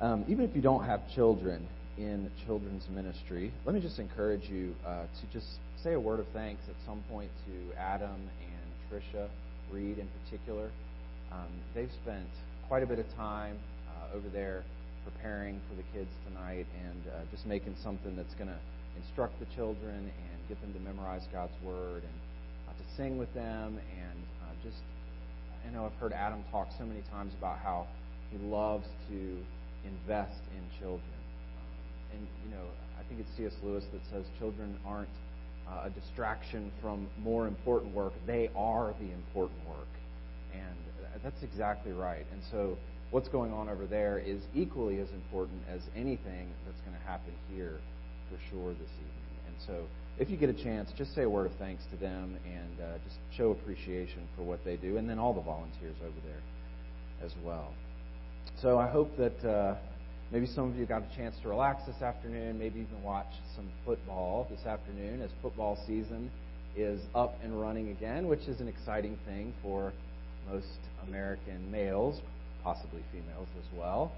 Um, even if you don't have children in children's ministry, let me just encourage you uh, to just say a word of thanks at some point to Adam and Tricia Reed in particular. Um, they've spent quite a bit of time uh, over there preparing for the kids tonight and uh, just making something that's going to instruct the children and get them to memorize God's Word and uh, to sing with them. And uh, just, I know I've heard Adam talk so many times about how he loves to invest in children. And, you know, I think it's C.S. Lewis that says children aren't uh, a distraction from more important work, they are the important work. And that's exactly right. And so, what's going on over there is equally as important as anything that's going to happen here for sure this evening. And so, if you get a chance, just say a word of thanks to them and uh, just show appreciation for what they do, and then all the volunteers over there as well. So, I hope that uh, maybe some of you got a chance to relax this afternoon, maybe even watch some football this afternoon as football season is up and running again, which is an exciting thing for most American males, possibly females as well.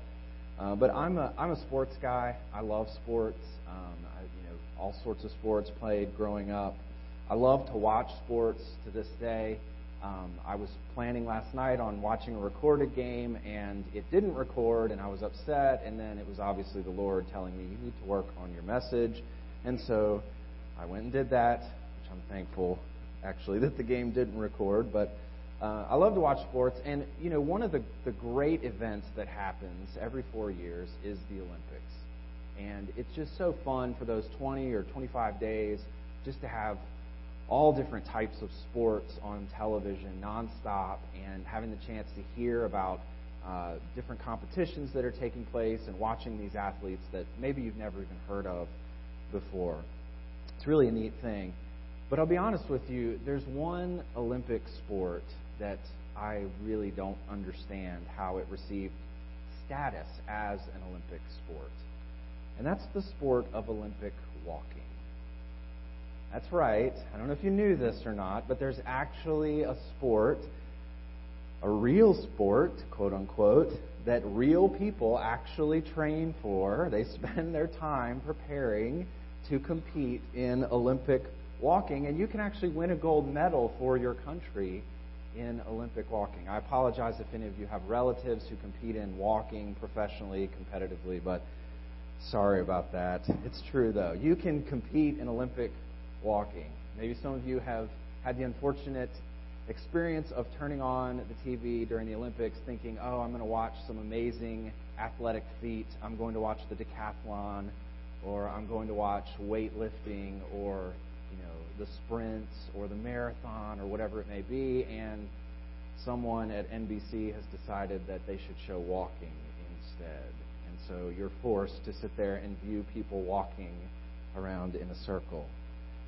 Uh, but I'm a I'm a sports guy. I love sports. Um, I, you know, all sorts of sports played growing up. I love to watch sports to this day. Um, I was planning last night on watching a recorded game, and it didn't record, and I was upset. And then it was obviously the Lord telling me, "You need to work on your message," and so I went and did that, which I'm thankful actually that the game didn't record, but uh, I love to watch sports, and you know, one of the, the great events that happens every four years is the Olympics. And it's just so fun for those 20 or 25 days just to have all different types of sports on television nonstop and having the chance to hear about uh, different competitions that are taking place and watching these athletes that maybe you've never even heard of before. It's really a neat thing. But I'll be honest with you, there's one Olympic sport that I really don't understand how it received status as an Olympic sport. And that's the sport of Olympic walking. That's right. I don't know if you knew this or not, but there's actually a sport, a real sport, quote unquote, that real people actually train for. They spend their time preparing to compete in Olympic walking, and you can actually win a gold medal for your country in Olympic walking. I apologize if any of you have relatives who compete in walking professionally, competitively, but sorry about that. It's true, though. You can compete in Olympic walking. Maybe some of you have had the unfortunate experience of turning on the TV during the Olympics thinking, oh, I'm going to watch some amazing athletic feat. I'm going to watch the decathlon, or I'm going to watch weightlifting, or you know the sprints or the marathon or whatever it may be, and someone at NBC has decided that they should show walking instead. And so you're forced to sit there and view people walking around in a circle.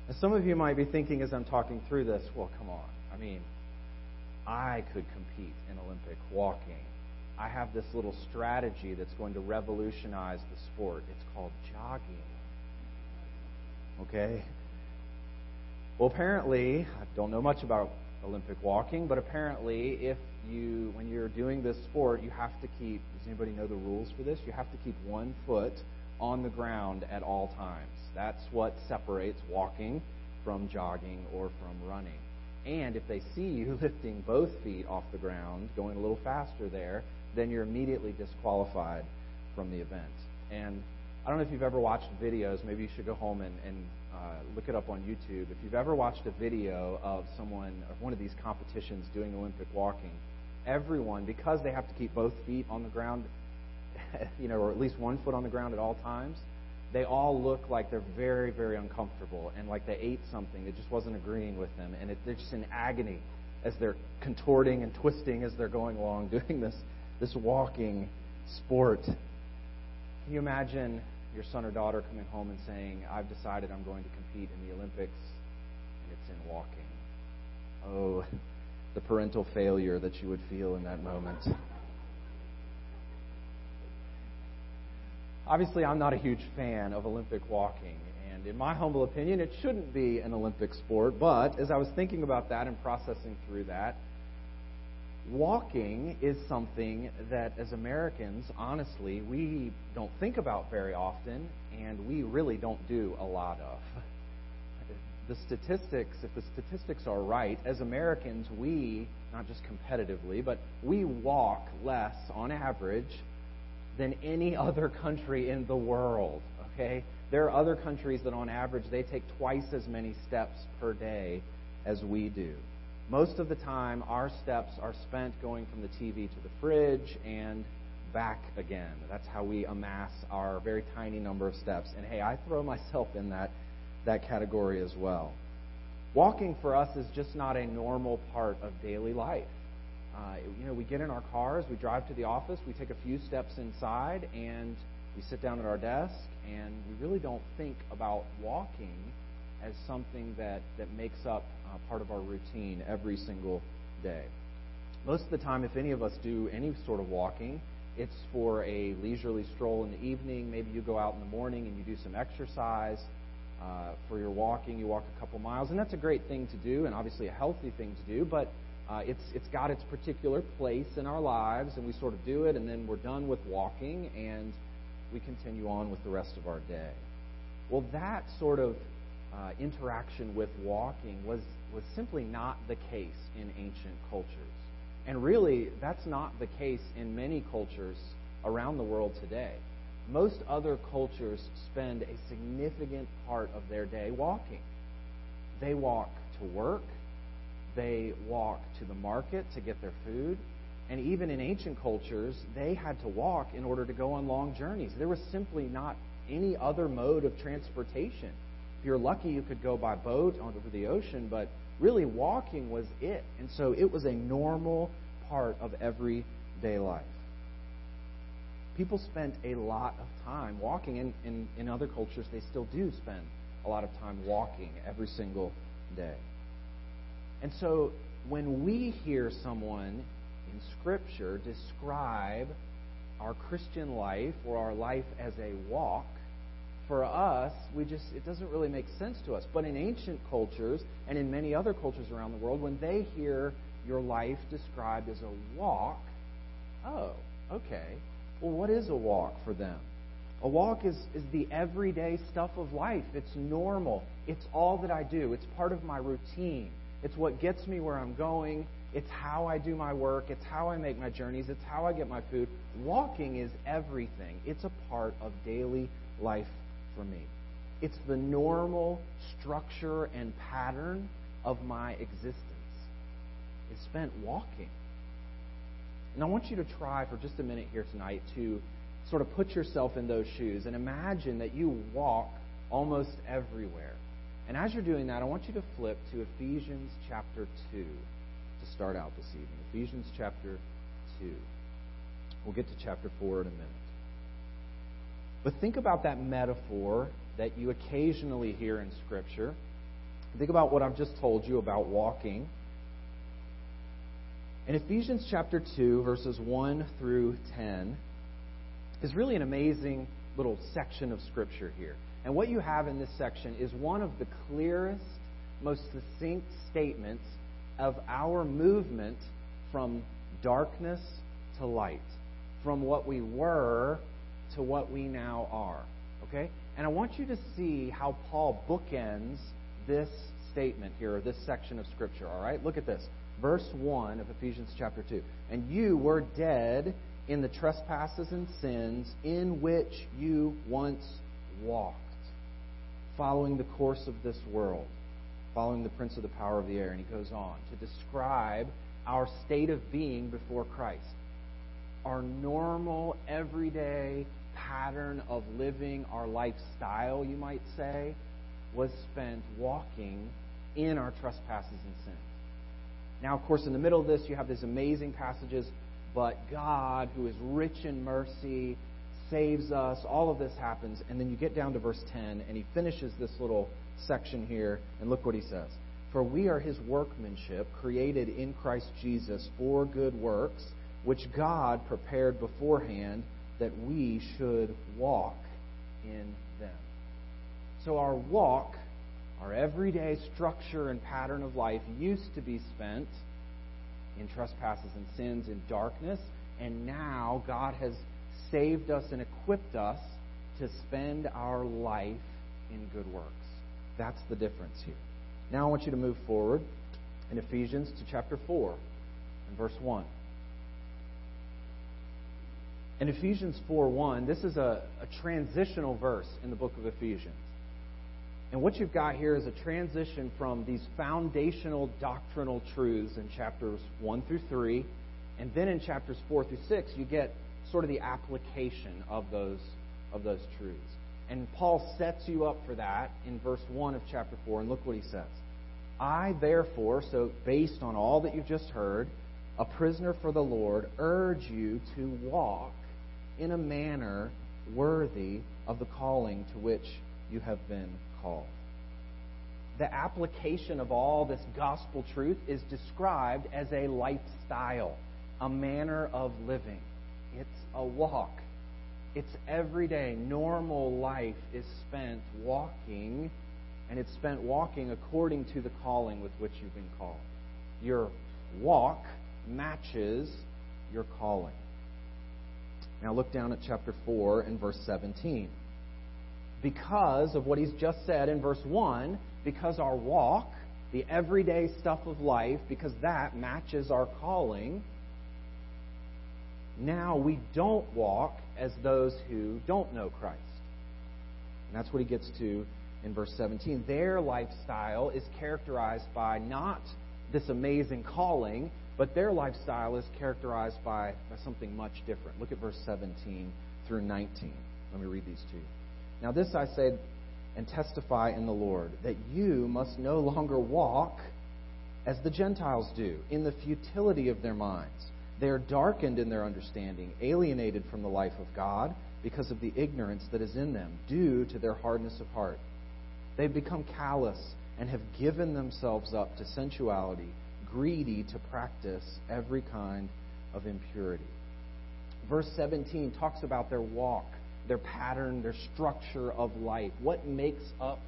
And some of you might be thinking as I'm talking through this, well, come on. I mean, I could compete in Olympic walking. I have this little strategy that's going to revolutionize the sport. It's called jogging. Okay? Well, apparently, I don't know much about Olympic walking, but apparently, if you, when you're doing this sport, you have to keep, does anybody know the rules for this? You have to keep one foot on the ground at all times. That's what separates walking from jogging or from running. And if they see you lifting both feet off the ground, going a little faster there, then you're immediately disqualified from the event. And I don't know if you've ever watched videos. Maybe you should go home and, and uh, look it up on YouTube. If you've ever watched a video of someone, of one of these competitions doing Olympic walking, everyone, because they have to keep both feet on the ground, you know, or at least one foot on the ground at all times, they all look like they're very, very uncomfortable and like they ate something that just wasn't agreeing with them, and it, they're just in agony as they're contorting and twisting as they're going along doing this this walking sport. Can you imagine your son or daughter coming home and saying, I've decided I'm going to compete in the Olympics, and it's in walking. Oh, the parental failure that you would feel in that moment. Obviously, I'm not a huge fan of Olympic walking, and in my humble opinion, it shouldn't be an Olympic sport. But as I was thinking about that and processing through that, walking is something that, as Americans, honestly, we don't think about very often, and we really don't do a lot of. The statistics, if the statistics are right, as Americans, we, not just competitively, but we walk less on average than any other country in the world. Okay? There are other countries that, on average, they take twice as many steps per day as we do. Most of the time, our steps are spent going from the TV to the fridge and back again. That's how we amass our very tiny number of steps. And hey, I throw myself in that, that category as well. Walking for us is just not a normal part of daily life. Uh, you know, we get in our cars, we drive to the office, we take a few steps inside, and we sit down at our desk, and we really don't think about walking as something that, that makes up uh, part of our routine every single day. Most of the time, if any of us do any sort of walking, it's for a leisurely stroll in the evening. Maybe you go out in the morning and you do some exercise. Uh, for your walking, you walk a couple miles, and that's a great thing to do, and obviously a healthy thing to do. But uh, it's it's got its particular place in our lives, and we sort of do it, and then we're done with walking, and we continue on with the rest of our day. Well, that sort of uh, interaction with walking was, was simply not the case in ancient cultures. And really, that's not the case in many cultures around the world today. Most other cultures spend a significant part of their day walking. They walk to work, they walk to the market to get their food, and even in ancient cultures, they had to walk in order to go on long journeys. There was simply not any other mode of transportation. If you're lucky, you could go by boat over the ocean, but really walking was it. And so it was a normal part of everyday life. People spent a lot of time walking. and in, in other cultures, they still do spend a lot of time walking every single day. And so when we hear someone in Scripture describe our Christian life or our life as a walk, for us, we just it doesn't really make sense to us. But in ancient cultures and in many other cultures around the world, when they hear your life described as a walk, oh, okay. Well, what is a walk for them? A walk is, is the everyday stuff of life. It's normal. It's all that I do. It's part of my routine. It's what gets me where I'm going. It's how I do my work. It's how I make my journeys. It's how I get my food. Walking is everything. It's a part of daily life for me. It's the normal structure and pattern of my existence. It's spent walking. And I want you to try for just a minute here tonight to sort of put yourself in those shoes and imagine that you walk almost everywhere. And as you're doing that, I want you to flip to Ephesians chapter 2 to start out this evening. Ephesians chapter 2. We'll get to chapter 4 in a minute. But think about that metaphor that you occasionally hear in Scripture. Think about what I've just told you about walking. In Ephesians chapter 2, verses 1 through 10, is really an amazing little section of Scripture here. And what you have in this section is one of the clearest, most succinct statements of our movement from darkness to light, from what we were to what we now are. Okay? And I want you to see how Paul bookends this statement here, or this section of Scripture. All right? Look at this. Verse 1 of Ephesians chapter 2. And you were dead in the trespasses and sins in which you once walked, following the course of this world, following the prince of the power of the air. And he goes on to describe our state of being before Christ. Our normal, everyday, pattern of living, our lifestyle, you might say, was spent walking in our trespasses and sins. Now, of course, in the middle of this, you have these amazing passages, but God, who is rich in mercy, saves us. All of this happens. And then you get down to verse 10, and he finishes this little section here, and look what he says. For we are his workmanship, created in Christ Jesus for good works, which God prepared beforehand that we should walk in them. So our walk, our everyday structure and pattern of life used to be spent in trespasses and sins, in darkness, and now God has saved us and equipped us to spend our life in good works. That's the difference here. Now I want you to move forward in Ephesians to chapter 4 and verse 1. In Ephesians 4 1, this is a, a transitional verse in the book of Ephesians. And what you've got here is a transition from these foundational doctrinal truths in chapters 1 through 3, and then in chapters 4 through 6, you get sort of the application of those, of those truths. And Paul sets you up for that in verse 1 of chapter 4, and look what he says. I, therefore, so based on all that you've just heard, a prisoner for the Lord, urge you to walk in a manner worthy of the calling to which you have been called. The application of all this gospel truth is described as a lifestyle, a manner of living. It's a walk. It's everyday, normal life is spent walking, and it's spent walking according to the calling with which you've been called. Your walk matches your calling. Now look down at chapter 4 and verse 17. Because of what he's just said in verse 1, because our walk, the everyday stuff of life, because that matches our calling, now we don't walk as those who don't know Christ. And that's what he gets to in verse 17. Their lifestyle is characterized by not this amazing calling, but their lifestyle is characterized by, by something much different. Look at verse 17 through 19. Let me read these to you. Now, this I say and testify in the Lord, that you must no longer walk as the Gentiles do, in the futility of their minds. They are darkened in their understanding, alienated from the life of God because of the ignorance that is in them, due to their hardness of heart. They've become callous and have given themselves up to sensuality greedy to practice every kind of impurity. Verse 17 talks about their walk, their pattern, their structure of life. What makes up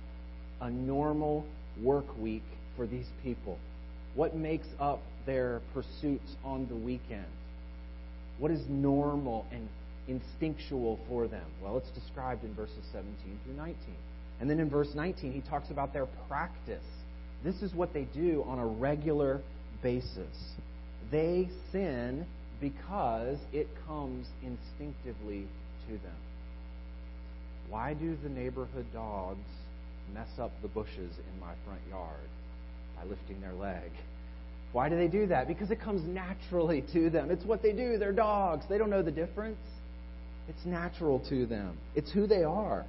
a normal work week for these people? What makes up their pursuits on the weekend? What is normal and instinctual for them? Well, it's described in verses 17 through 19. And then in verse 19, he talks about their practice. This is what they do on a regular basis. They sin because it comes instinctively to them. Why do the neighborhood dogs mess up the bushes in my front yard by lifting their leg? Why do they do that? Because it comes naturally to them. It's what they do. They're dogs. They don't know the difference. It's natural to them. It's who they are.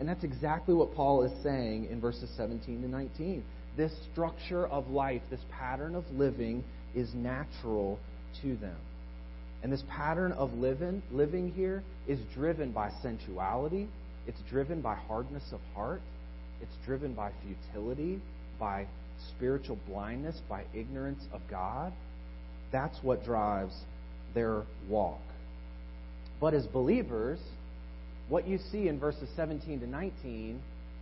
And that's exactly what Paul is saying in verses 17 to 19 this structure of life, this pattern of living, is natural to them. And this pattern of living, living here is driven by sensuality, it's driven by hardness of heart, it's driven by futility, by spiritual blindness, by ignorance of God. That's what drives their walk. But as believers, what you see in verses 17 to 19,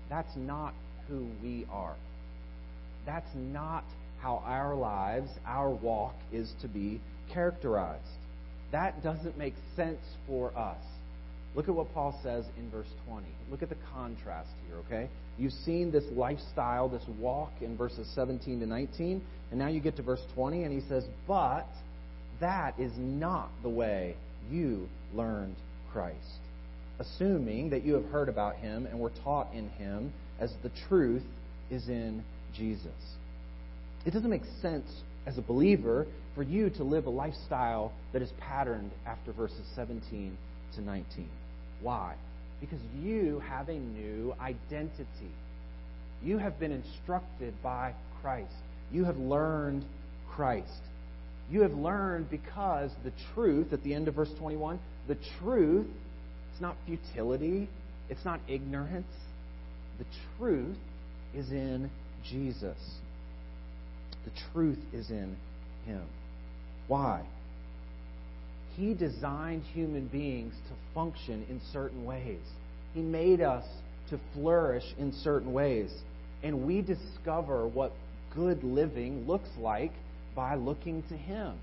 that's not who we are. That's not how our lives, our walk is to be characterized. That doesn't make sense for us. Look at what Paul says in verse 20. Look at the contrast here, okay? You've seen this lifestyle, this walk in verses 17 to 19, and now you get to verse 20, and he says, But that is not the way you learned Christ, assuming that you have heard about him and were taught in him as the truth is in Jesus. It doesn't make sense as a believer for you to live a lifestyle that is patterned after verses 17 to 19. Why? Because you have a new identity. You have been instructed by Christ. You have learned Christ. You have learned because the truth, at the end of verse 21, the truth, it's not futility, it's not ignorance. The truth is in Jesus. The truth is in Him. Why? He designed human beings to function in certain ways. He made us to flourish in certain ways. And we discover what good living looks like by looking to Him.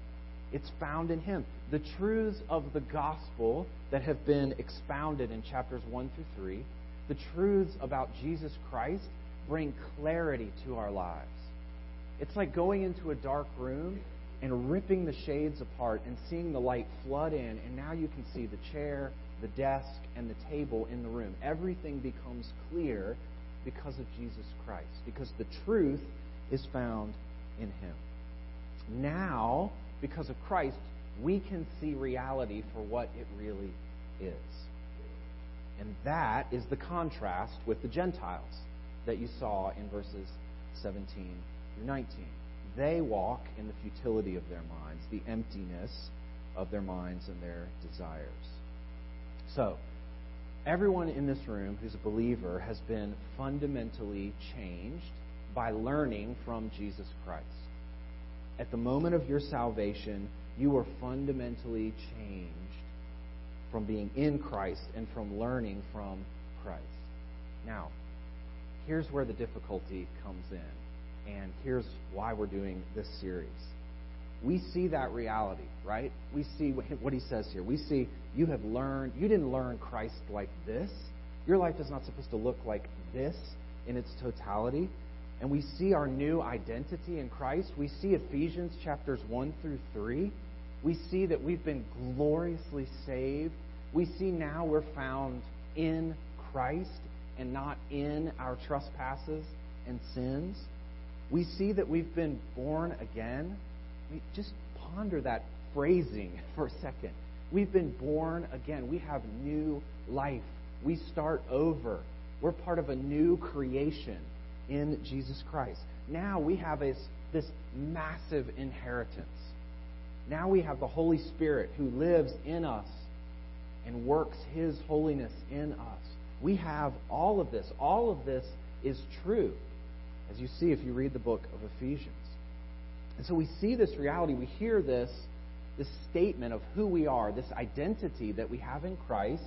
It's found in Him. The truths of the gospel that have been expounded in chapters 1 through 3, the truths about Jesus Christ, bring clarity to our lives. It's like going into a dark room and ripping the shades apart and seeing the light flood in, and now you can see the chair, the desk, and the table in the room. Everything becomes clear because of Jesus Christ, because the truth is found in Him. Now, because of Christ, we can see reality for what it really is. And that is the contrast with the Gentiles that you saw in verses 17 through 19. They walk in the futility of their minds, the emptiness of their minds and their desires. So, everyone in this room who's a believer has been fundamentally changed by learning from Jesus Christ. At the moment of your salvation, you were fundamentally changed from being in Christ and from learning from Christ. Now, here's where the difficulty comes in, and here's why we're doing this series. We see that reality, right? We see what he says here. We see you have learned, you didn't learn Christ like this. Your life is not supposed to look like this in its totality and we see our new identity in Christ. We see Ephesians chapters 1 through 3. We see that we've been gloriously saved. We see now we're found in Christ and not in our trespasses and sins. We see that we've been born again. Just ponder that phrasing for a second. We've been born again. We have new life. We start over. We're part of a new creation in Jesus Christ. Now we have this massive inheritance. Now we have the Holy Spirit who lives in us and works His holiness in us. We have all of this. All of this is true, as you see if you read the book of Ephesians. And so we see this reality. We hear this, this statement of who we are, this identity that we have in Christ.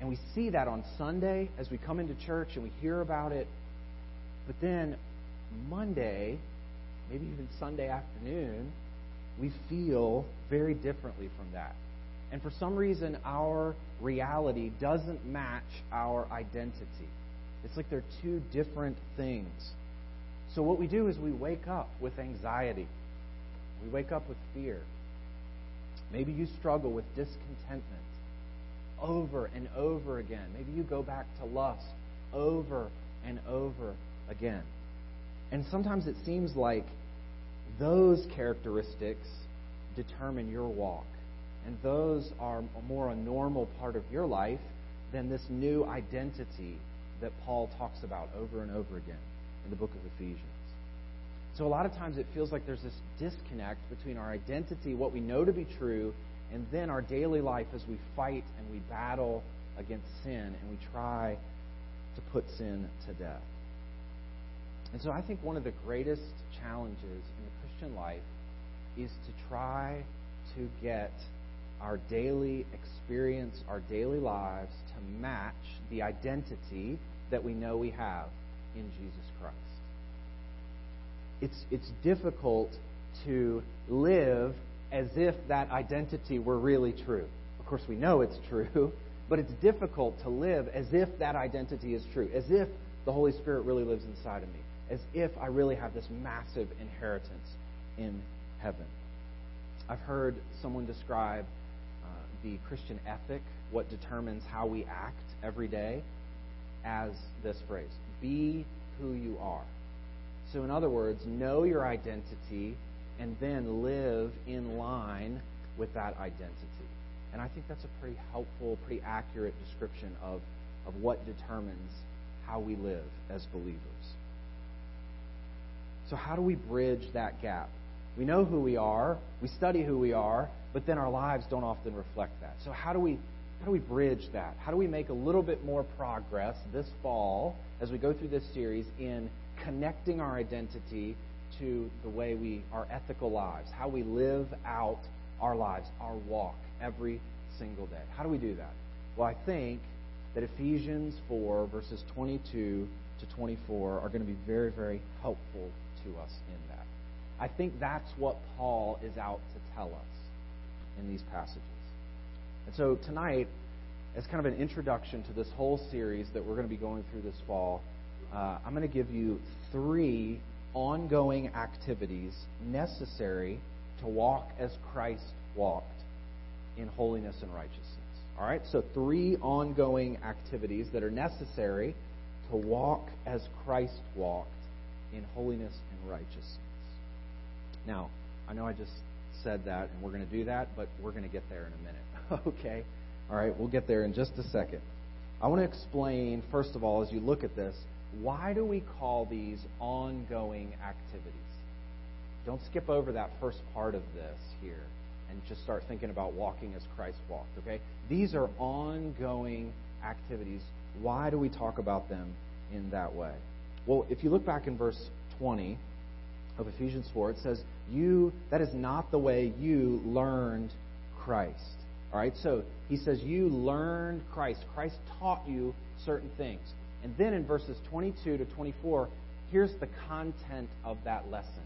And we see that on Sunday as we come into church and we hear about it but then Monday, maybe even Sunday afternoon, we feel very differently from that. And for some reason, our reality doesn't match our identity. It's like they're two different things. So, what we do is we wake up with anxiety, we wake up with fear. Maybe you struggle with discontentment over and over again. Maybe you go back to lust over and over again. And sometimes it seems like those characteristics determine your walk. And those are more a normal part of your life than this new identity that Paul talks about over and over again in the book of Ephesians. So a lot of times it feels like there's this disconnect between our identity, what we know to be true, and then our daily life as we fight and we battle against sin and we try to put sin to death. And so I think one of the greatest challenges in the Christian life is to try to get our daily experience, our daily lives to match the identity that we know we have in Jesus Christ. It's, it's difficult to live as if that identity were really true. Of course, we know it's true, but it's difficult to live as if that identity is true, as if the Holy Spirit really lives inside of me as if I really have this massive inheritance in heaven. I've heard someone describe uh, the Christian ethic, what determines how we act every day, as this phrase be who you are. So, in other words, know your identity and then live in line with that identity. And I think that's a pretty helpful, pretty accurate description of, of what determines how we live as believers. So, how do we bridge that gap? We know who we are, we study who we are, but then our lives don't often reflect that. So, how do we how do we bridge that? How do we make a little bit more progress this fall as we go through this series in connecting our identity to the way we our ethical lives, how we live out our lives, our walk every single day? How do we do that? Well, I think that Ephesians 4 verses 22 to 24 are going to be very very helpful to us in that. I think that's what Paul is out to tell us in these passages. And so tonight, as kind of an introduction to this whole series that we're going to be going through this fall, uh, I'm going to give you three ongoing activities necessary to walk as Christ walked in holiness and righteousness. All right? So, three ongoing activities that are necessary to walk as Christ walked in holiness and righteousness. Now, I know I just said that, and we're going to do that, but we're going to get there in a minute. okay? All right, we'll get there in just a second. I want to explain, first of all, as you look at this, why do we call these ongoing activities? Don't skip over that first part of this here and just start thinking about walking as Christ walked, okay? These are ongoing activities. Why do we talk about them in that way? Well, if you look back in verse 20 of Ephesians 4, it says, You, that is not the way you learned Christ. All right, so he says, You learned Christ. Christ taught you certain things. And then in verses 22 to 24, here's the content of that lesson.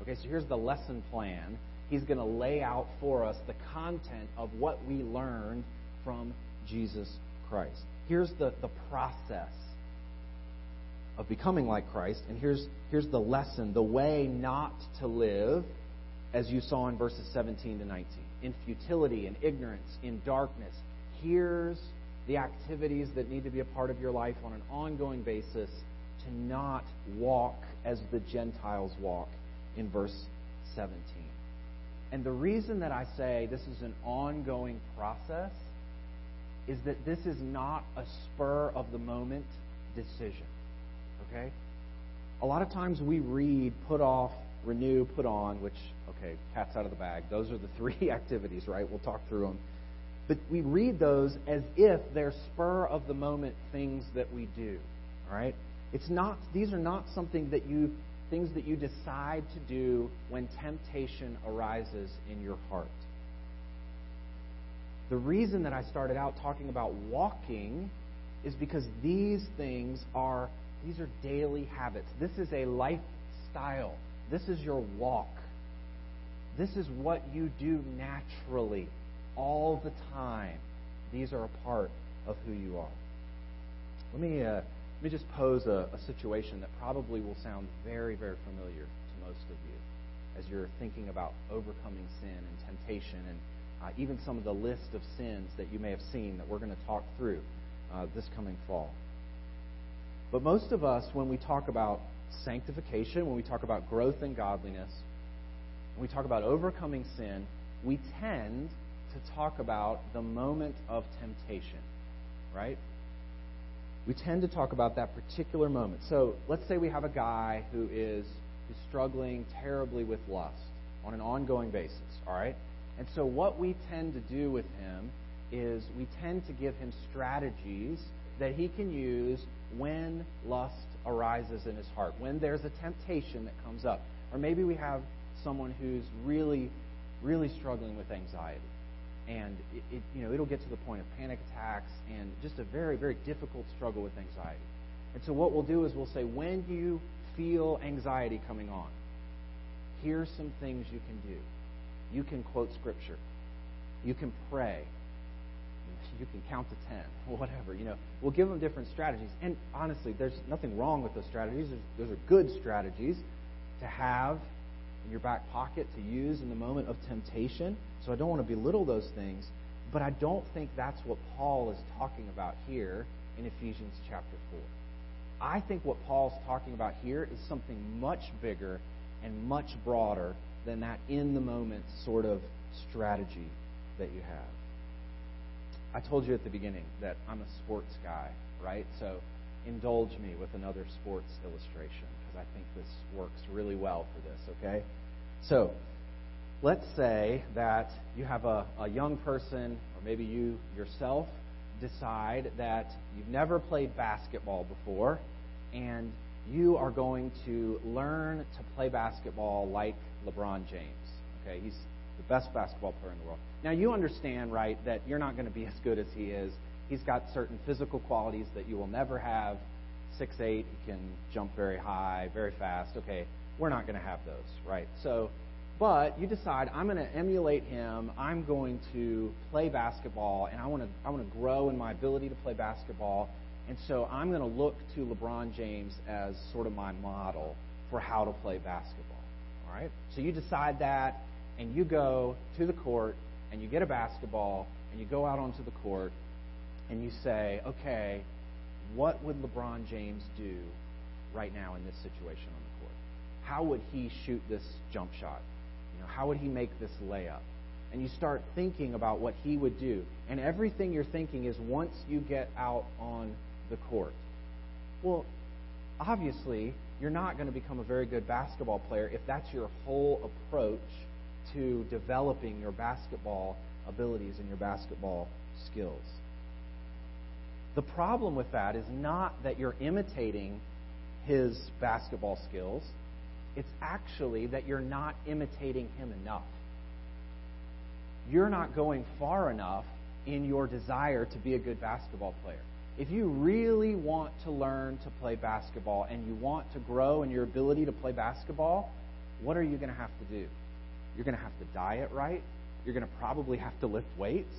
Okay, so here's the lesson plan. He's going to lay out for us the content of what we learned from Jesus Christ. Here's the, the process of becoming like Christ, and here's, here's the lesson, the way not to live, as you saw in verses 17 to 19, in futility, in ignorance, in darkness. Here's the activities that need to be a part of your life on an ongoing basis to not walk as the Gentiles walk in verse 17. And the reason that I say this is an ongoing process is that this is not a spur of the moment decision. Okay? A lot of times we read put off, renew, put on, which, okay, cat's out of the bag. Those are the three activities, right? We'll talk through them. But we read those as if they're spur of the moment things that we do. All right? It's not these are not something that you things that you decide to do when temptation arises in your heart. The reason that I started out talking about walking is because these things are these are daily habits. This is a lifestyle. This is your walk. This is what you do naturally all the time. These are a part of who you are. Let me, uh, let me just pose a, a situation that probably will sound very, very familiar to most of you as you're thinking about overcoming sin and temptation and uh, even some of the list of sins that you may have seen that we're going to talk through uh, this coming fall. But most of us, when we talk about sanctification, when we talk about growth in godliness, we talk about overcoming sin, we tend to talk about the moment of temptation, right? We tend to talk about that particular moment. So let's say we have a guy who is who's struggling terribly with lust on an ongoing basis, all right? And so what we tend to do with him is we tend to give him strategies that he can use when lust arises in his heart, when there's a temptation that comes up. Or maybe we have someone who's really, really struggling with anxiety and it, it, you know it'll get to the point of panic attacks and just a very very difficult struggle with anxiety. And so what we'll do is we'll say when you feel anxiety coming on, here's some things you can do. You can quote scripture. You can pray. You can count to ten, whatever. You know, we'll give them different strategies. And honestly, there's nothing wrong with those strategies. those are good strategies to have in your back pocket to use in the moment of temptation. So I don't want to belittle those things, but I don't think that's what Paul is talking about here in Ephesians chapter 4. I think what Paul's talking about here is something much bigger and much broader than that in the moment sort of strategy that you have. I told you at the beginning that I'm a sports guy, right? So indulge me with another sports illustration I think this works really well for this, okay? So, let's say that you have a, a young person, or maybe you yourself, decide that you've never played basketball before, and you are going to learn to play basketball like LeBron James. Okay, he's the best basketball player in the world. Now you understand, right, that you're not going to be as good as he is. He's got certain physical qualities that you will never have. Six eight, he can jump very high, very fast. Okay, we're not going to have those, right? So, but you decide I'm going to emulate him. I'm going to play basketball, and I want to I want to grow in my ability to play basketball. And so I'm going to look to LeBron James as sort of my model for how to play basketball. All right? So you decide that, and you go to the court, and you get a basketball, and you go out onto the court, and you say, okay, what would LeBron James do right now in this situation on the court? How would he shoot this jump shot? You know, how would he make this layup? And you start thinking about what he would do. And everything you're thinking is once you get out on the court. Well, obviously, you're not going to become a very good basketball player if that's your whole approach to developing your basketball abilities and your basketball skills. The problem with that is not that you're imitating his basketball skills, it's actually that you're not imitating him enough. You're not going far enough in your desire to be a good basketball player. If you really want to learn to play basketball and you want to grow in your ability to play basketball, what are you going to have to do? You're going to have to diet right. You're going to probably have to lift weights.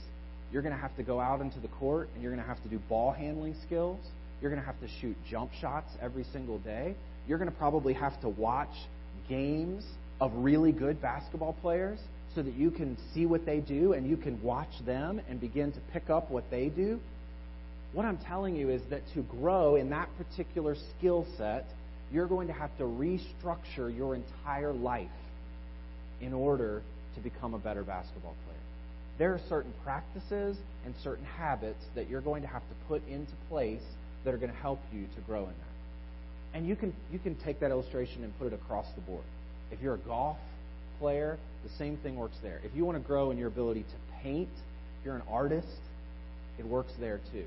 You're going to have to go out into the court and you're going to have to do ball handling skills. You're going to have to shoot jump shots every single day. You're going to probably have to watch games of really good basketball players so that you can see what they do and you can watch them and begin to pick up what they do what I'm telling you is that to grow in that particular skill set, you're going to have to restructure your entire life in order to become a better basketball player. There are certain practices and certain habits that you're going to have to put into place that are going to help you to grow in that. And you can you can take that illustration and put it across the board. If you're a golf player, the same thing works there. If you want to grow in your ability to paint, if you're an artist, it works there too.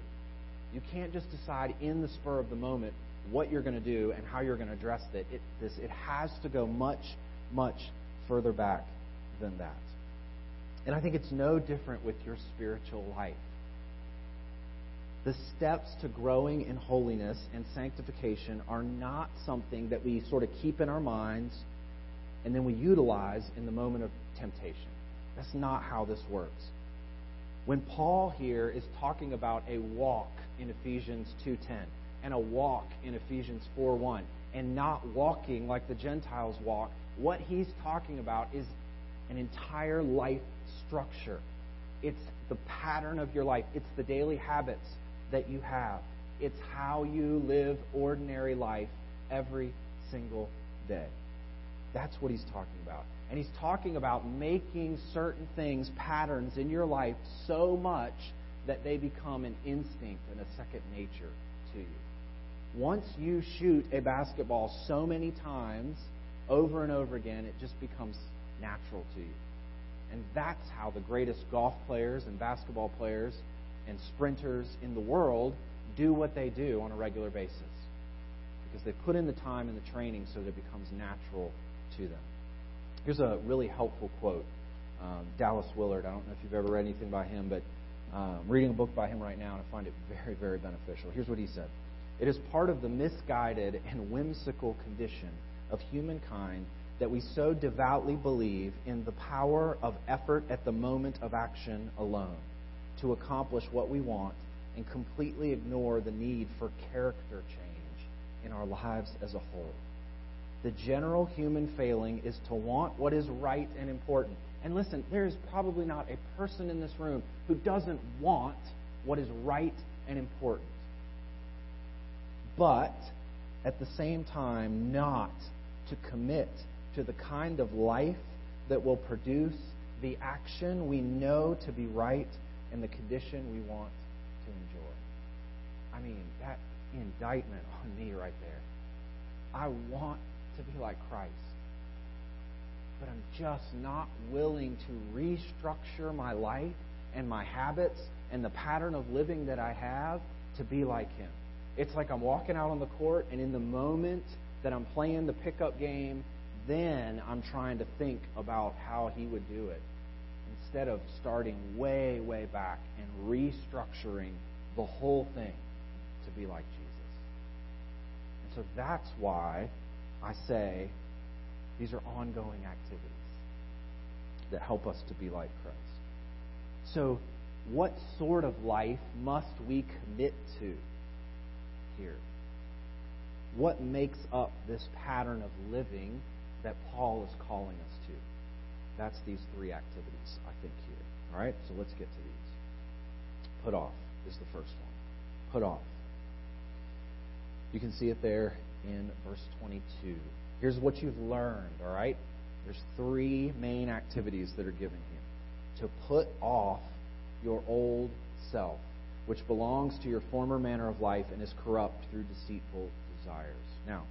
You can't just decide in the spur of the moment what you're going to do and how you're going to address it. It, this, it has to go much, much further back than that. And I think it's no different with your spiritual life. The steps to growing in holiness and sanctification are not something that we sort of keep in our minds and then we utilize in the moment of temptation. That's not how this works. When Paul here is talking about a walk in Ephesians 2:10 and a walk in Ephesians 4:1 and not walking like the Gentiles walk, what he's talking about is an entire life structure. It's the pattern of your life. It's the daily habits that you have. It's how you live ordinary life every single day. That's what he's talking about. And he's talking about making certain things patterns in your life so much that they become an instinct and a second nature to you. Once you shoot a basketball so many times, over and over again, it just becomes natural to you. And that's how the greatest golf players and basketball players and sprinters in the world do what they do on a regular basis. Because they put in the time and the training so that it becomes natural to them. Here's a really helpful quote. Um, Dallas Willard. I don't know if you've ever read anything by him, but I'm reading a book by him right now, and I find it very, very beneficial. Here's what he said It is part of the misguided and whimsical condition of humankind that we so devoutly believe in the power of effort at the moment of action alone to accomplish what we want and completely ignore the need for character change in our lives as a whole. The general human failing is to want what is right and important and listen, there is probably not a person in this room who doesn't want what is right and important. But at the same time, not to commit to the kind of life that will produce the action we know to be right and the condition we want to enjoy. I mean, that indictment on me right there. I want to be like Christ but I'm just not willing to restructure my life and my habits and the pattern of living that I have to be like Him. It's like I'm walking out on the court, and in the moment that I'm playing the pickup game, then I'm trying to think about how He would do it instead of starting way, way back and restructuring the whole thing to be like Jesus. And so that's why I say These are ongoing activities that help us to be like Christ. So, what sort of life must we commit to here? What makes up this pattern of living that Paul is calling us to? That's these three activities, I think, here. All right? So let's get to these. Put off is the first one. Put off. You can see it there in verse 22. Here's what you've learned, all right? There's three main activities that are given here. To put off your old self, which belongs to your former manner of life and is corrupt through deceitful desires. Now,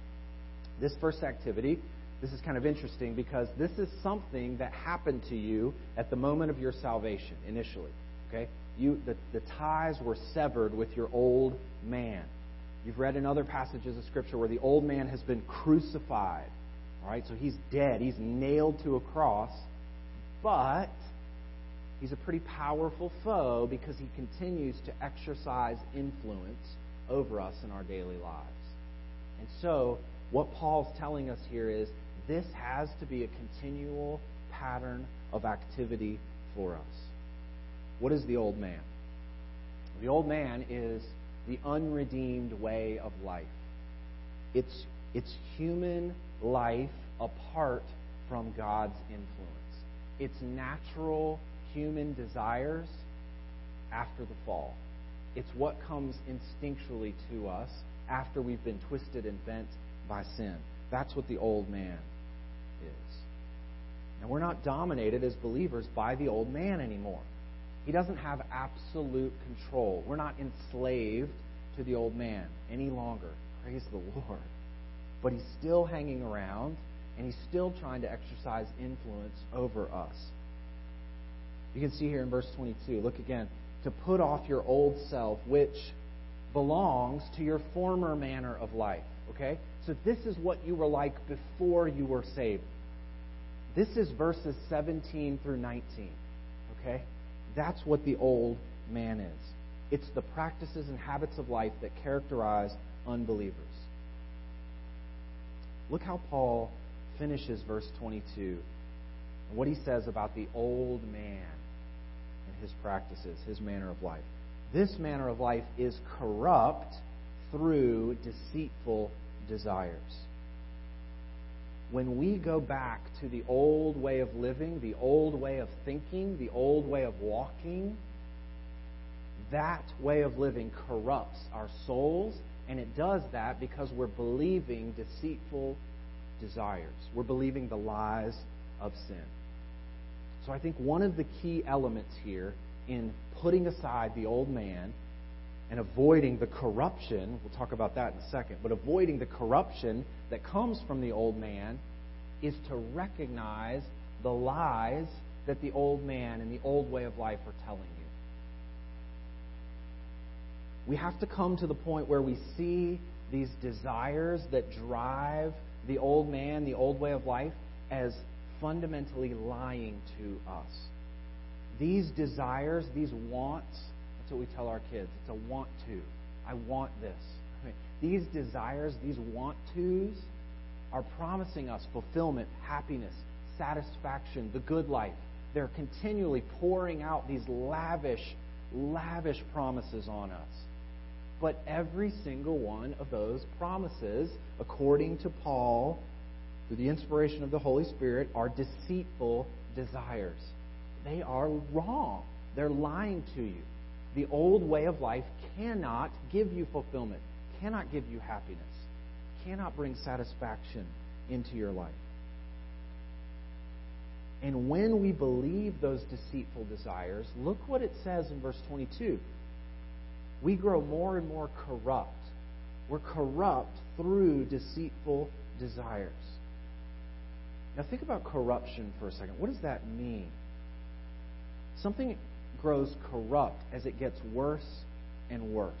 this first activity, this is kind of interesting because this is something that happened to you at the moment of your salvation initially. Okay? You, the, the ties were severed with your old man. You've read in other passages of Scripture where the old man has been crucified. All right, so he's dead. He's nailed to a cross. But he's a pretty powerful foe because he continues to exercise influence over us in our daily lives. And so, what Paul's telling us here is this has to be a continual pattern of activity for us. What is the old man? The old man is the unredeemed way of life. It's, it's human life apart from God's influence. It's natural human desires after the fall. It's what comes instinctually to us after we've been twisted and bent by sin. That's what the old man. Now, we're not dominated as believers by the old man anymore. He doesn't have absolute control. We're not enslaved to the old man any longer. Praise the Lord. But he's still hanging around, and he's still trying to exercise influence over us. You can see here in verse 22, look again, to put off your old self, which belongs to your former manner of life. Okay? So this is what you were like before you were saved. This is verses 17 through 19. Okay? That's what the old man is. It's the practices and habits of life that characterize unbelievers. Look how Paul finishes verse 22 and what he says about the old man and his practices, his manner of life. This manner of life is corrupt through deceitful desires. When we go back to the old way of living, the old way of thinking, the old way of walking, that way of living corrupts our souls, and it does that because we're believing deceitful desires. We're believing the lies of sin. So I think one of the key elements here in putting aside the old man and avoiding the corruption, we'll talk about that in a second, but avoiding the corruption that comes from the old man is to recognize the lies that the old man and the old way of life are telling you. We have to come to the point where we see these desires that drive the old man, the old way of life, as fundamentally lying to us. These desires, these wants, that's what we tell our kids. It's a want to. I want this. These desires, these want tos, are promising us fulfillment, happiness, satisfaction, the good life. They're continually pouring out these lavish, lavish promises on us. But every single one of those promises, according to Paul, through the inspiration of the Holy Spirit, are deceitful desires. They are wrong. They're lying to you. The old way of life cannot give you fulfillment, cannot give you happiness, cannot bring satisfaction into your life. And when we believe those deceitful desires, look what it says in verse 22 we grow more and more corrupt. We're corrupt through deceitful desires. Now, think about corruption for a second. What does that mean? Something grows corrupt as it gets worse and worse.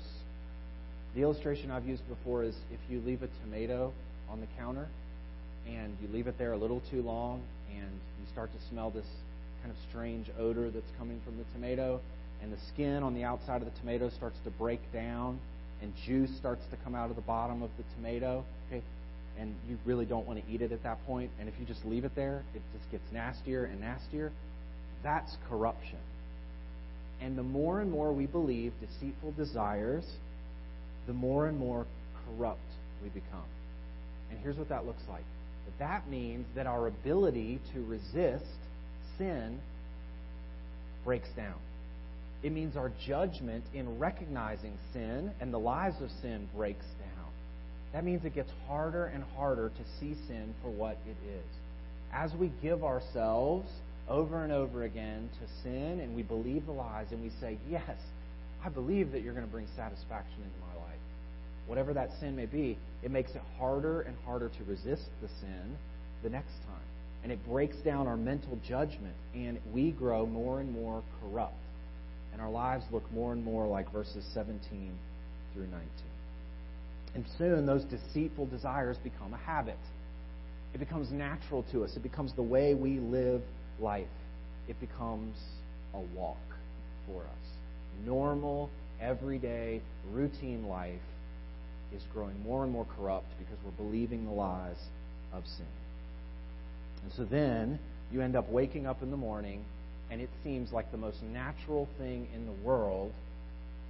The illustration I've used before is if you leave a tomato on the counter and you leave it there a little too long and you start to smell this kind of strange odor that's coming from the tomato, and the skin on the outside of the tomato starts to break down and juice starts to come out of the bottom of the tomato. Okay? and you really don't want to eat it at that point, and if you just leave it there, it just gets nastier and nastier. That's corruption. And the more and more we believe deceitful desires, the more and more corrupt we become. And here's what that looks like. But that means that our ability to resist sin breaks down. It means our judgment in recognizing sin and the lies of sin breaks down. That means it gets harder and harder to see sin for what it is. As we give ourselves over and over again to sin and we believe the lies and we say, Yes, I believe that you're going to bring satisfaction into my life. Whatever that sin may be, it makes it harder and harder to resist the sin the next time. And it breaks down our mental judgment, and we grow more and more corrupt. And our lives look more and more like verses 17 through 19. And soon those deceitful desires become a habit. It becomes natural to us. It becomes the way we live life. It becomes a walk for us. Normal, everyday, routine life is growing more and more corrupt because we're believing the lies of sin. And so then you end up waking up in the morning, and it seems like the most natural thing in the world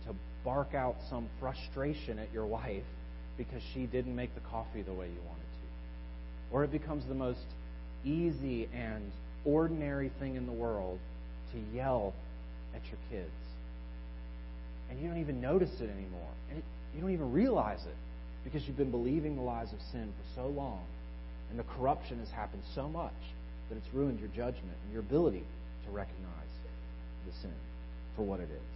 to bark out some frustration at your wife because she didn't make the coffee the way you wanted to. Or it becomes the most easy and ordinary thing in the world to yell at your kids. And you don't even notice it anymore. And it, you don't even realize it because you've been believing the lies of sin for so long. And the corruption has happened so much that it's ruined your judgment and your ability to recognize the sin for what it is.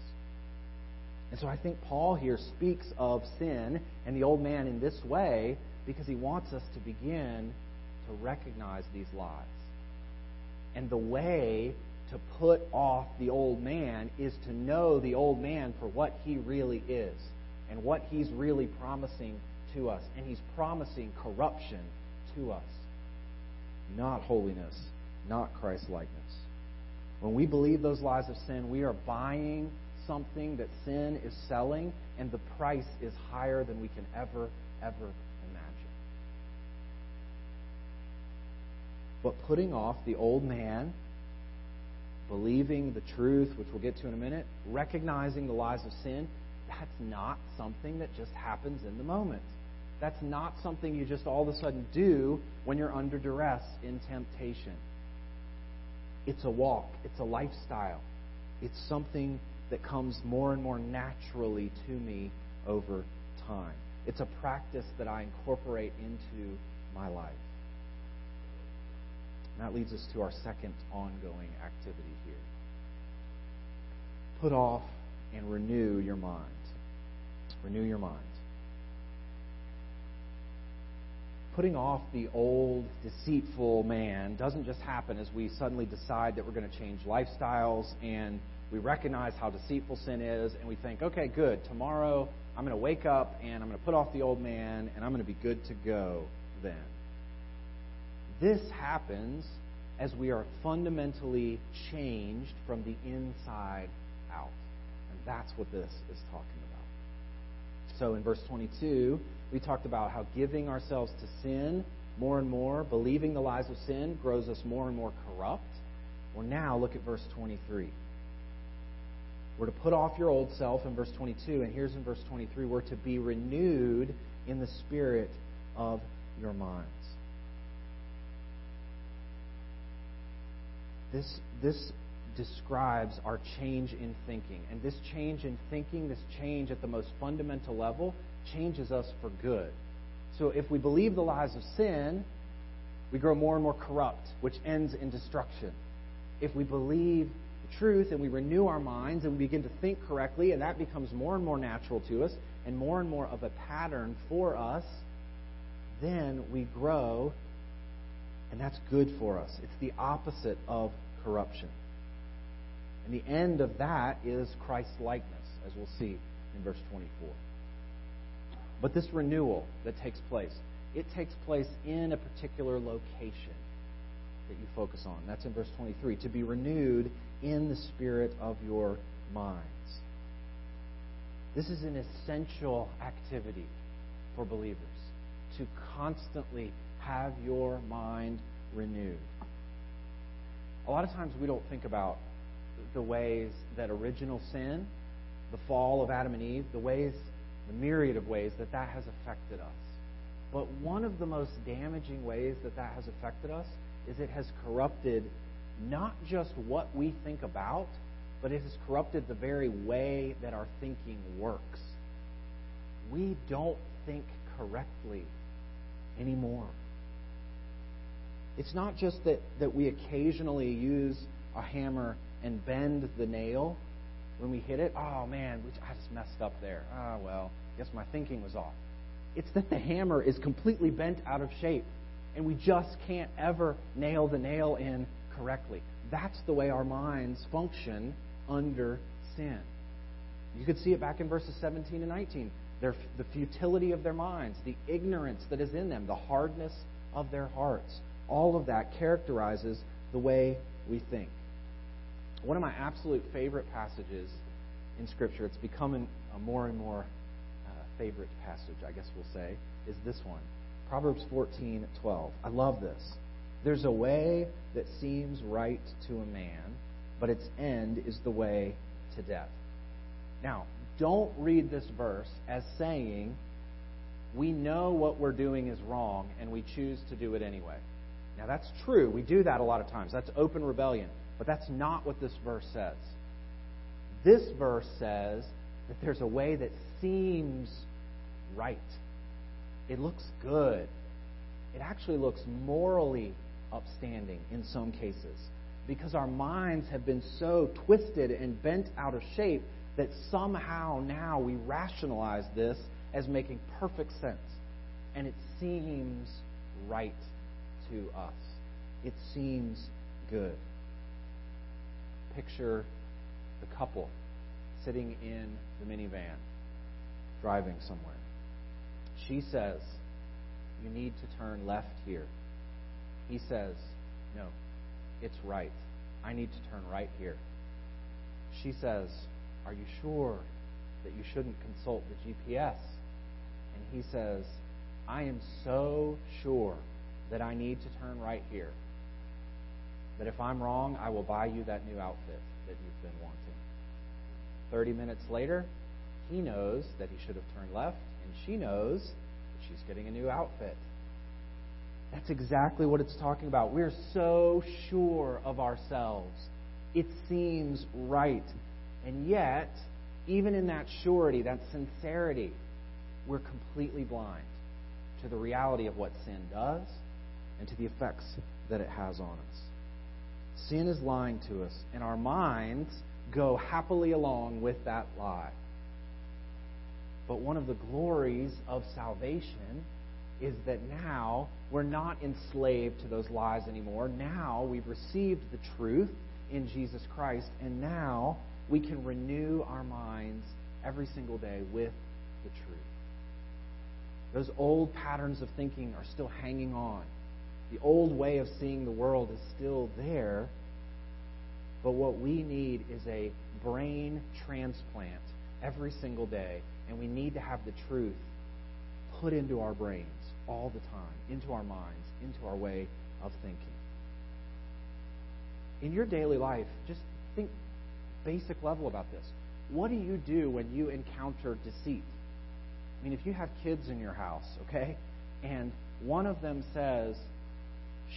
And so I think Paul here speaks of sin and the old man in this way because he wants us to begin to recognize these lies. And the way to put off the old man is to know the old man for what he really is and what he's really promising to us. And he's promising corruption to us, not holiness, not Christ likeness. When we believe those lies of sin, we are buying something that sin is selling, and the price is higher than we can ever, ever imagine. But putting off the old man, believing the truth, which we'll get to in a minute, recognizing the lies of sin, that's not something that just happens in the moment. That's not something you just all of a sudden do when you're under duress in temptation. It's a walk, it's a lifestyle, it's something that comes more and more naturally to me over time. It's a practice that I incorporate into my life. And that leads us to our second ongoing activity here. Put off and renew your mind. Renew your mind. Putting off the old, deceitful man doesn't just happen as we suddenly decide that we're going to change lifestyles and we recognize how deceitful sin is, and we think, okay, good, tomorrow I'm going to wake up and I'm going to put off the old man and I'm going to be good to go then. This happens as we are fundamentally changed from the inside out. And that's what this is talking about. So in verse 22, we talked about how giving ourselves to sin more and more, believing the lies of sin, grows us more and more corrupt. Well, now look at verse 23. We're to put off your old self in verse 22, and here's in verse 23 we're to be renewed in the spirit of your minds. This, this describes our change in thinking. And this change in thinking, this change at the most fundamental level, changes us for good. So if we believe the lies of sin, we grow more and more corrupt, which ends in destruction. If we believe truth and we renew our minds and we begin to think correctly, and that becomes more and more natural to us and more and more of a pattern for us, then we grow, and that's good for us. It's the opposite of corruption. And the end of that is Christ's likeness, as we'll see in verse 24. But this renewal that takes place, it takes place in a particular location that you focus on. That's in verse 23. To be renewed in the spirit of your minds. This is an essential activity for believers to constantly have your mind renewed. A lot of times we don't think about the ways that original sin, the fall of Adam and Eve, the ways, the myriad of ways that that has affected us. But one of the most damaging ways that that has affected us is it has corrupted not just what we think about, but it has corrupted the very way that our thinking works. We don't think correctly anymore. It's not just that, that we occasionally use a hammer and bend the nail when we hit it. Oh man, I just messed up there. Ah, well, guess my thinking was off. It's that the hammer is completely bent out of shape, and we just can't ever nail the nail in correctly. That's the way our minds function under sin. You could see it back in verses 17 and 19. Their, the futility of their minds, the ignorance that is in them, the hardness of their hearts. All of that characterizes the way we think. One of my absolute favorite passages in Scripture, it's becoming a more and more uh, favorite passage, I guess we'll say, is this one Proverbs 14 12. I love this. There's a way that seems right to a man, but its end is the way to death. Now, don't read this verse as saying we know what we're doing is wrong and we choose to do it anyway. Now, that's true. We do that a lot of times. That's open rebellion. But that's not what this verse says. This verse says that there's a way that seems right. It looks good. It actually looks morally upstanding in some cases because our minds have been so twisted and bent out of shape that somehow now we rationalize this as making perfect sense. And it seems right to us. It seems good. Picture the couple sitting in the minivan, driving somewhere. She says, You need to turn left here. He says, No, it's right. I need to turn right here. She says, Are you sure that you shouldn't consult the GPS? And he says, I am so sure that I need to turn right here. But if I'm wrong, I will buy you that new outfit that you've been wanting. 30 minutes later, he knows that he should have turned left, and she knows that she's getting a new outfit. That's exactly what it's talking about. We're so sure of ourselves. It seems right. And yet, even in that surety, that sincerity, we're completely blind to the reality of what sin does and to the effects that it has on us. Sin is lying to us, and our minds go happily along with that lie. But one of the glories of salvation is that now we're not enslaved to those lies anymore. Now we've received the truth in Jesus Christ, and now we can renew our minds every single day with the truth. Those old patterns of thinking are still hanging on. The old way of seeing the world is still there. But what we need is a brain transplant every single day. And we need to have the truth put into our brains all the time, into our minds, into our way of thinking. In your daily life, just think basic level about this. What do you do when you encounter deceit? I mean, if you have kids in your house, okay, and one of them says,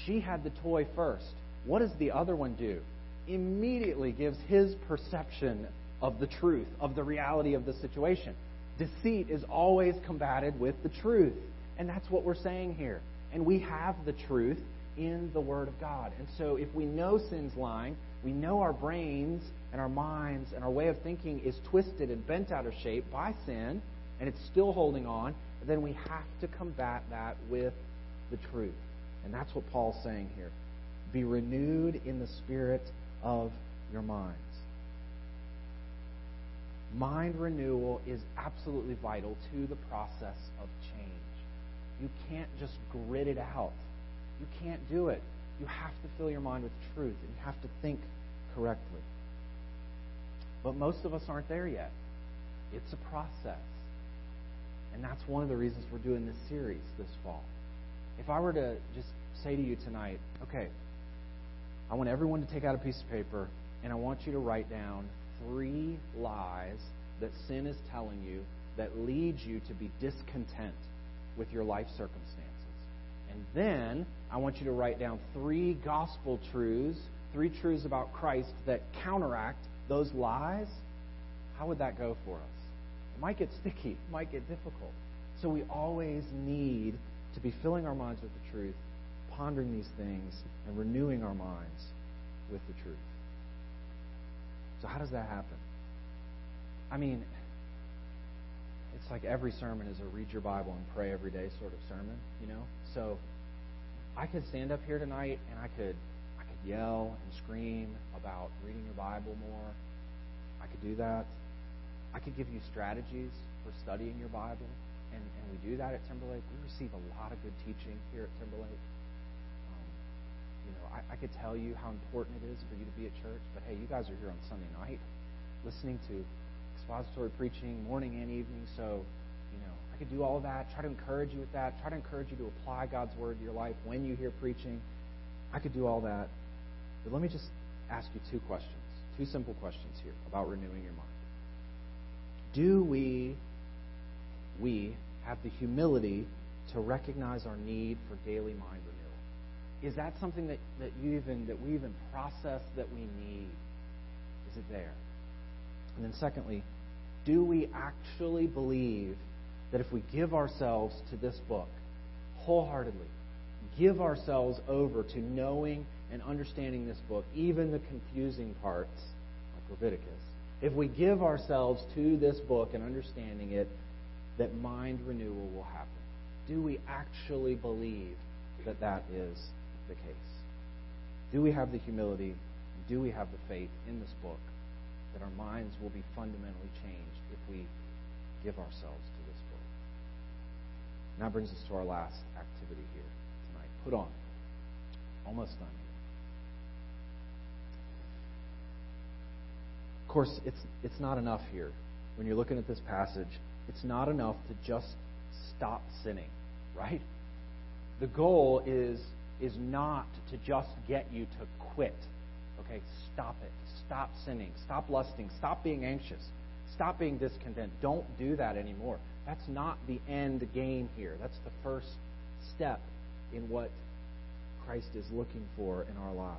she had the toy first. What does the other one do? Immediately gives his perception of the truth, of the reality of the situation. Deceit is always combated with the truth. And that's what we're saying here. And we have the truth in the Word of God. And so if we know sin's lying, we know our brains and our minds and our way of thinking is twisted and bent out of shape by sin, and it's still holding on, then we have to combat that with the truth. And that's what Paul's saying here. Be renewed in the spirit of your minds. Mind renewal is absolutely vital to the process of change. You can't just grit it out. You can't do it. You have to fill your mind with truth, and you have to think correctly. But most of us aren't there yet. It's a process. And that's one of the reasons we're doing this series this fall. If I were to just say to you tonight, okay, I want everyone to take out a piece of paper and I want you to write down three lies that sin is telling you that leads you to be discontent with your life circumstances. And then I want you to write down three gospel truths, three truths about Christ that counteract those lies. How would that go for us? It might get sticky, it might get difficult. So we always need to be filling our minds with the truth, pondering these things, and renewing our minds with the truth. So, how does that happen? I mean, it's like every sermon is a read your Bible and pray every day sort of sermon, you know? So, I could stand up here tonight and I could I could yell and scream about reading your Bible more. I could do that. I could give you strategies for studying your Bible, and, and we do that at Timberlake. We receive a lot of good teaching here at Timberlake. Um, you know, I, I could tell you how important it is for you to be at church, but hey, you guys are here on Sunday night listening to expository preaching morning and evening, so you know, I could do all of that, try to encourage you with that, try to encourage you to apply God's word to your life when you hear preaching. I could do all that. But let me just ask you two questions, two simple questions here about renewing your mind. Do we, we have the humility to recognize our need for daily mind renewal? Is that something that, that you even that we even process that we need? Is it there? And then secondly, do we actually believe that if we give ourselves to this book wholeheartedly, give ourselves over to knowing and understanding this book, even the confusing parts, like Leviticus, if we give ourselves to this book and understanding it, that mind renewal will happen. Do we actually believe that that is the case? Do we have the humility? Do we have the faith in this book that our minds will be fundamentally changed if we give ourselves to this book? And that brings us to our last activity here tonight. Put on. Almost done here. Of course, it's, it's not enough here. When you're looking at this passage, it's not enough to just stop sinning, right? The goal is, is not to just get you to quit. Okay, stop it. Stop sinning. Stop lusting. Stop being anxious. Stop being discontent. Don't do that anymore. That's not the end game here. That's the first step in what Christ is looking for in our lives.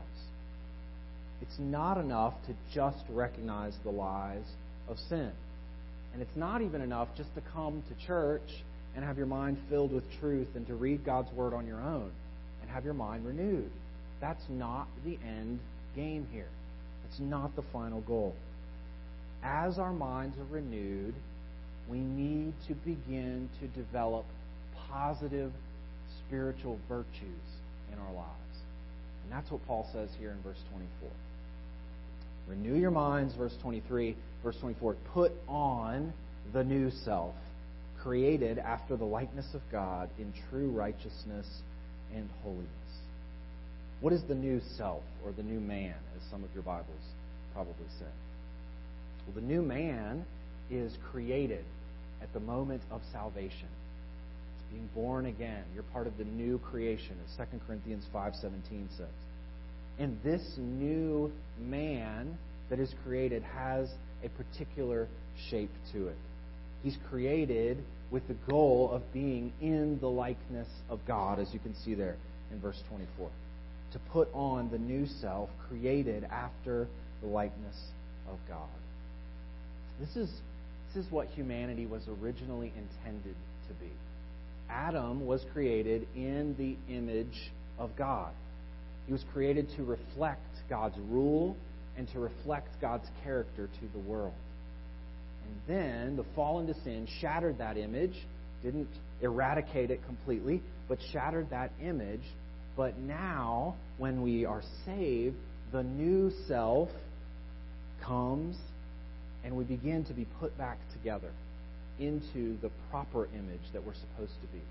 It's not enough to just recognize the lies of sin. And it's not even enough just to come to church and have your mind filled with truth and to read God's Word on your own and have your mind renewed. That's not the end game here. It's not the final goal. As our minds are renewed, we need to begin to develop positive spiritual virtues in our lives. And that's what Paul says here in verse 24. Renew your minds, verse 23. Verse 24, put on the new self, created after the likeness of God in true righteousness and holiness. What is the new self, or the new man, as some of your Bibles probably say? Well, the new man is created at the moment of salvation. It's being born again. You're part of the new creation, as 2 Corinthians 5.17 says. And this new man that is created has a particular shape to it. He's created with the goal of being in the likeness of God, as you can see there in verse 24. To put on the new self created after the likeness of God. This is, this is what humanity was originally intended to be. Adam was created in the image of God. He was created to reflect God's rule and to reflect God's character to the world. And then the fall into sin shattered that image, didn't eradicate it completely, but shattered that image. But now, when we are saved, the new self comes and we begin to be put back together into the proper image that we're supposed to be.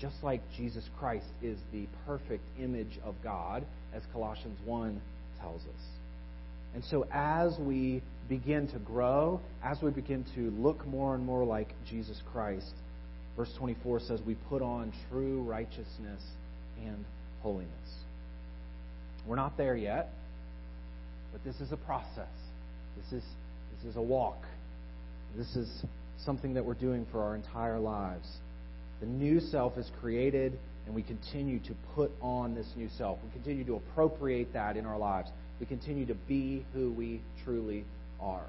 Just like Jesus Christ is the perfect image of God, as Colossians 1 tells us. And so as we begin to grow, as we begin to look more and more like Jesus Christ, verse 24 says, we put on true righteousness and holiness. We're not there yet, but this is a process. This is, this is a walk. This is something that we're doing for our entire lives. The new self is created, and we continue to put on this new self. We continue to appropriate that in our lives. We continue to be who we truly are.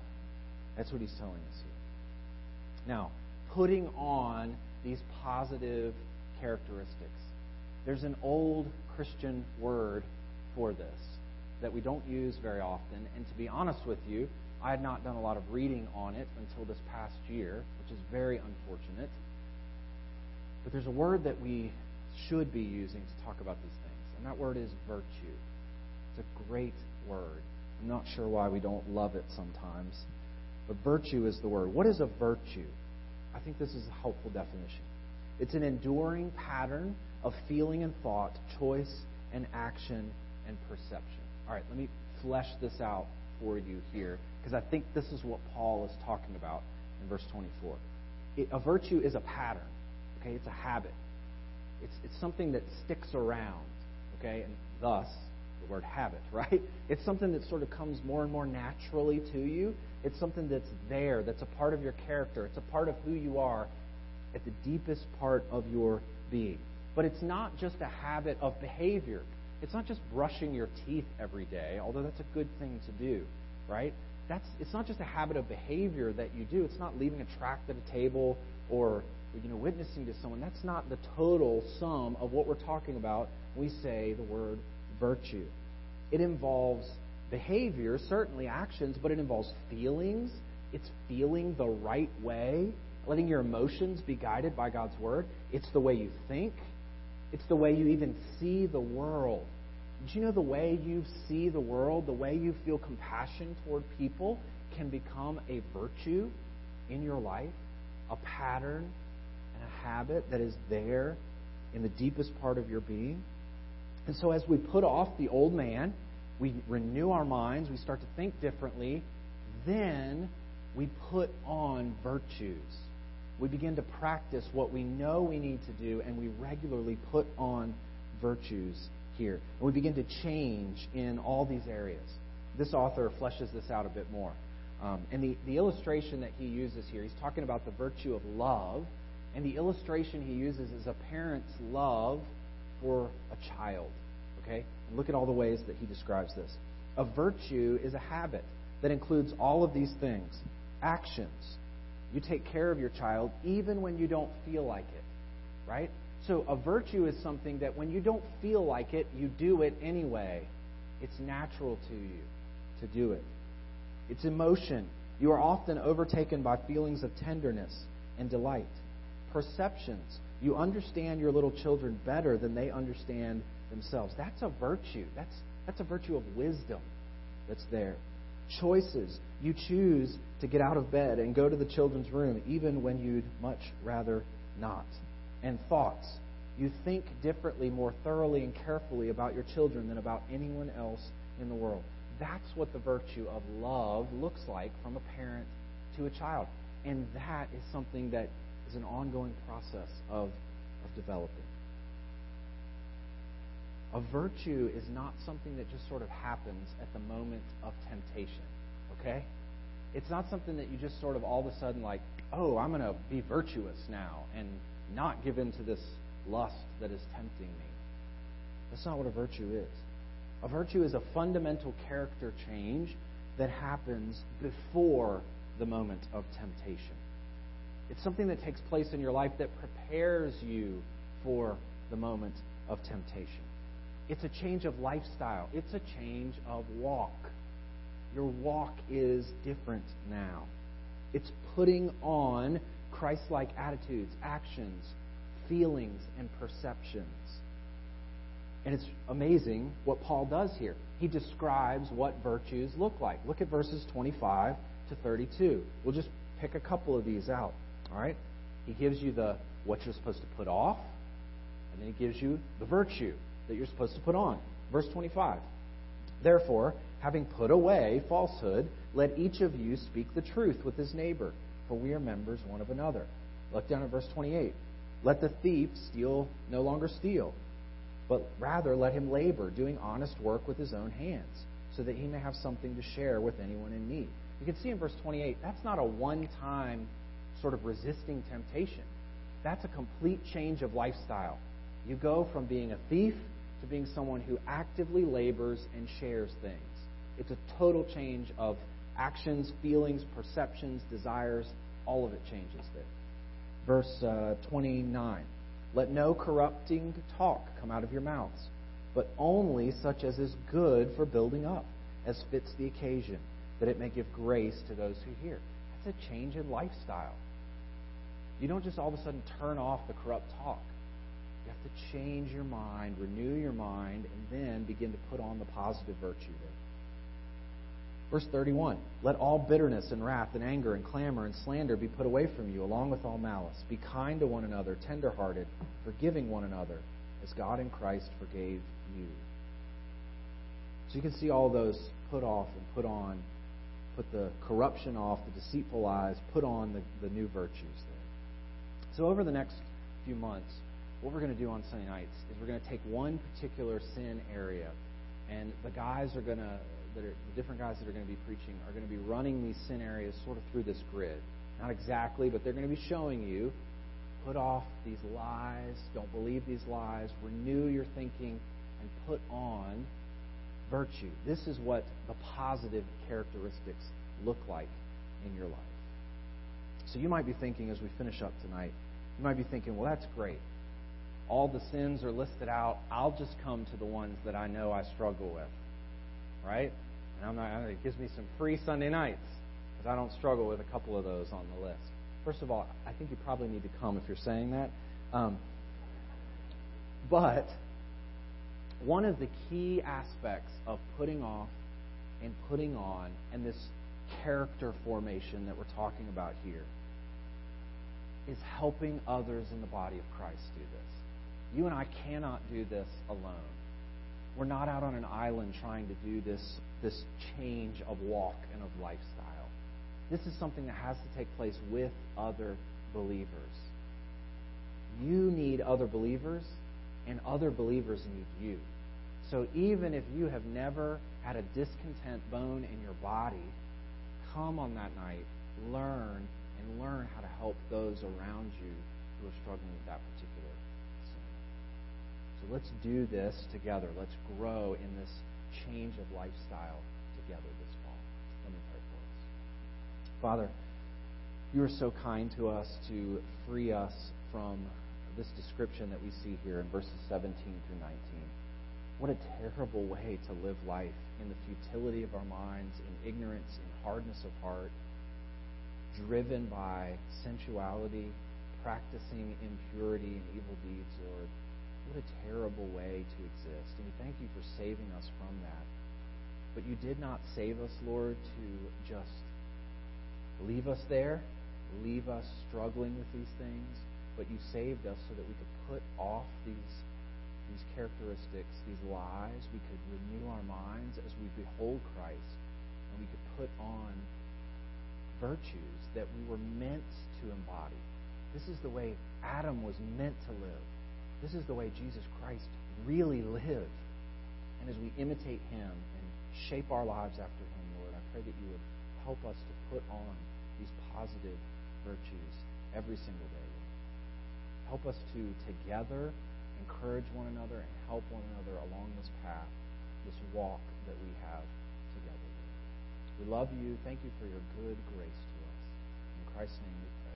That's what he's telling us here. Now, putting on these positive characteristics. There's an old Christian word for this that we don't use very often. And to be honest with you, I had not done a lot of reading on it until this past year, which is very unfortunate. But there's a word that we should be using to talk about these things, and that word is virtue. It's a great word. I'm not sure why we don't love it sometimes, but virtue is the word. What is a virtue? I think this is a helpful definition. It's an enduring pattern of feeling and thought, choice and action and perception. All right, let me flesh this out for you here because I think this is what Paul is talking about in verse 24. It, a virtue is a pattern, okay? It's a habit. It's, it's something that sticks around, okay? And thus, the word habit, right? It's something that sort of comes more and more naturally to you. It's something that's there, that's a part of your character. It's a part of who you are at the deepest part of your being. But it's not just a habit of behavior. It's not just brushing your teeth every day, although that's a good thing to do, right? That's, it's not just a habit of behavior that you do. It's not leaving a tract at a table or you know, witnessing to someone. That's not the total sum of what we're talking about we say the word virtue. It involves behavior, certainly actions, but it involves feelings. It's feeling the right way, letting your emotions be guided by God's word. It's the way you think. It's the way you even see the world. Did you know the way you see the world, the way you feel compassion toward people, can become a virtue in your life, a pattern a habit that is there in the deepest part of your being? And so, as we put off the old man, we renew our minds, we start to think differently, then we put on virtues. We begin to practice what we know we need to do, and we regularly put on virtues here. And we begin to change in all these areas. This author fleshes this out a bit more. Um, and the, the illustration that he uses here, he's talking about the virtue of love. And the illustration he uses is a parent's love for a child. Okay? Look at all the ways that he describes this. A virtue is a habit that includes all of these things actions. You take care of your child even when you don't feel like it. Right? So a virtue is something that when you don't feel like it, you do it anyway. It's natural to you to do it. It's emotion. You are often overtaken by feelings of tenderness and delight. Perceptions. You understand your little children better than they understand themselves. That's a virtue. That's, that's a virtue of wisdom that's there. Choices. You choose to get out of bed and go to the children's room even when you'd much rather not and thoughts. You think differently, more thoroughly, and carefully about your children than about anyone else in the world. That's what the virtue of love looks like from a parent to a child. And that is something that is an ongoing process of, of developing. A virtue is not something that just sort of happens at the moment of temptation. Okay? It's not something that you just sort of all of a sudden, like, oh, I'm going to be virtuous now and not give in to this lust that is tempting me. That's not what a virtue is. A virtue is a fundamental character change that happens before the moment of temptation. It's something that takes place in your life that prepares you for the moment of temptation. It's a change of lifestyle, it's a change of walk. Your walk is different now. It's putting on Christ like attitudes, actions, feelings, and perceptions. And it's amazing what Paul does here. He describes what virtues look like. Look at verses 25 to 32. We'll just pick a couple of these out. All right? He gives you the what you're supposed to put off, and then he gives you the virtue that you're supposed to put on. Verse 25. Therefore, Having put away falsehood, let each of you speak the truth with his neighbor, for we are members one of another. Look down at verse 28. Let the thief steal no longer steal, but rather let him labor, doing honest work with his own hands, so that he may have something to share with anyone in need. You can see in verse 28, that's not a one time sort of resisting temptation. That's a complete change of lifestyle. You go from being a thief to being someone who actively labors and shares things. It's a total change of actions, feelings, perceptions, desires. All of it changes there. Verse uh, 29 Let no corrupting talk come out of your mouths, but only such as is good for building up, as fits the occasion, that it may give grace to those who hear. That's a change in lifestyle. You don't just all of a sudden turn off the corrupt talk. You have to change your mind, renew your mind, and then begin to put on the positive virtue there. Verse 31 Let all bitterness and wrath and anger and clamor and slander be put away from you, along with all malice. Be kind to one another, tenderhearted, forgiving one another, as God in Christ forgave you. So you can see all those put off and put on, put the corruption off, the deceitful lies, put on the, the new virtues. So over the next few months, what we're going to do on Sunday nights is we're going to take one particular sin area, and the guys are going to that are the different guys that are going to be preaching are going to be running these sin areas sort of through this grid. Not exactly, but they're going to be showing you put off these lies, don't believe these lies, renew your thinking, and put on virtue. This is what the positive characteristics look like in your life. So you might be thinking as we finish up tonight, you might be thinking, well, that's great. All the sins are listed out. I'll just come to the ones that I know I struggle with right? And I'm not, it gives me some free Sunday nights because I don't struggle with a couple of those on the list. First of all, I think you probably need to come if you're saying that. Um, but one of the key aspects of putting off and putting on and this character formation that we're talking about here is helping others in the body of Christ do this. You and I cannot do this alone. We're not out on an island trying to do this, this change of walk and of lifestyle. This is something that has to take place with other believers. You need other believers, and other believers need you. So even if you have never had a discontent bone in your body, come on that night, learn, and learn how to help those around you who are struggling with that particular sin. so let's do this together. Let's grow in this change of lifestyle together this fall. Let me pray for us. Father, you are so kind to us to free us from this description that we see here in verses 17 through 19. What a terrible way to live life in the futility of our minds, in ignorance, in hardness of heart, driven by sensuality, practicing impurity and evil deeds, Lord. What a terrible way to exist. And we thank you for saving us from that. But you did not save us, Lord, to just leave us there, leave us struggling with these things, but you saved us so that we could put off these, these characteristics, these lies. We could renew our minds as we behold Christ, and we could put on virtues that we were meant to embody. This is the way Adam was meant to live. This is the way Jesus Christ really lived. And as we imitate him and shape our lives after him, Lord, I pray that you would help us to put on these positive virtues every single day. Help us to together encourage one another and help one another along this path, this walk that we have. We love you. Thank you for your good grace to us. In Christ's name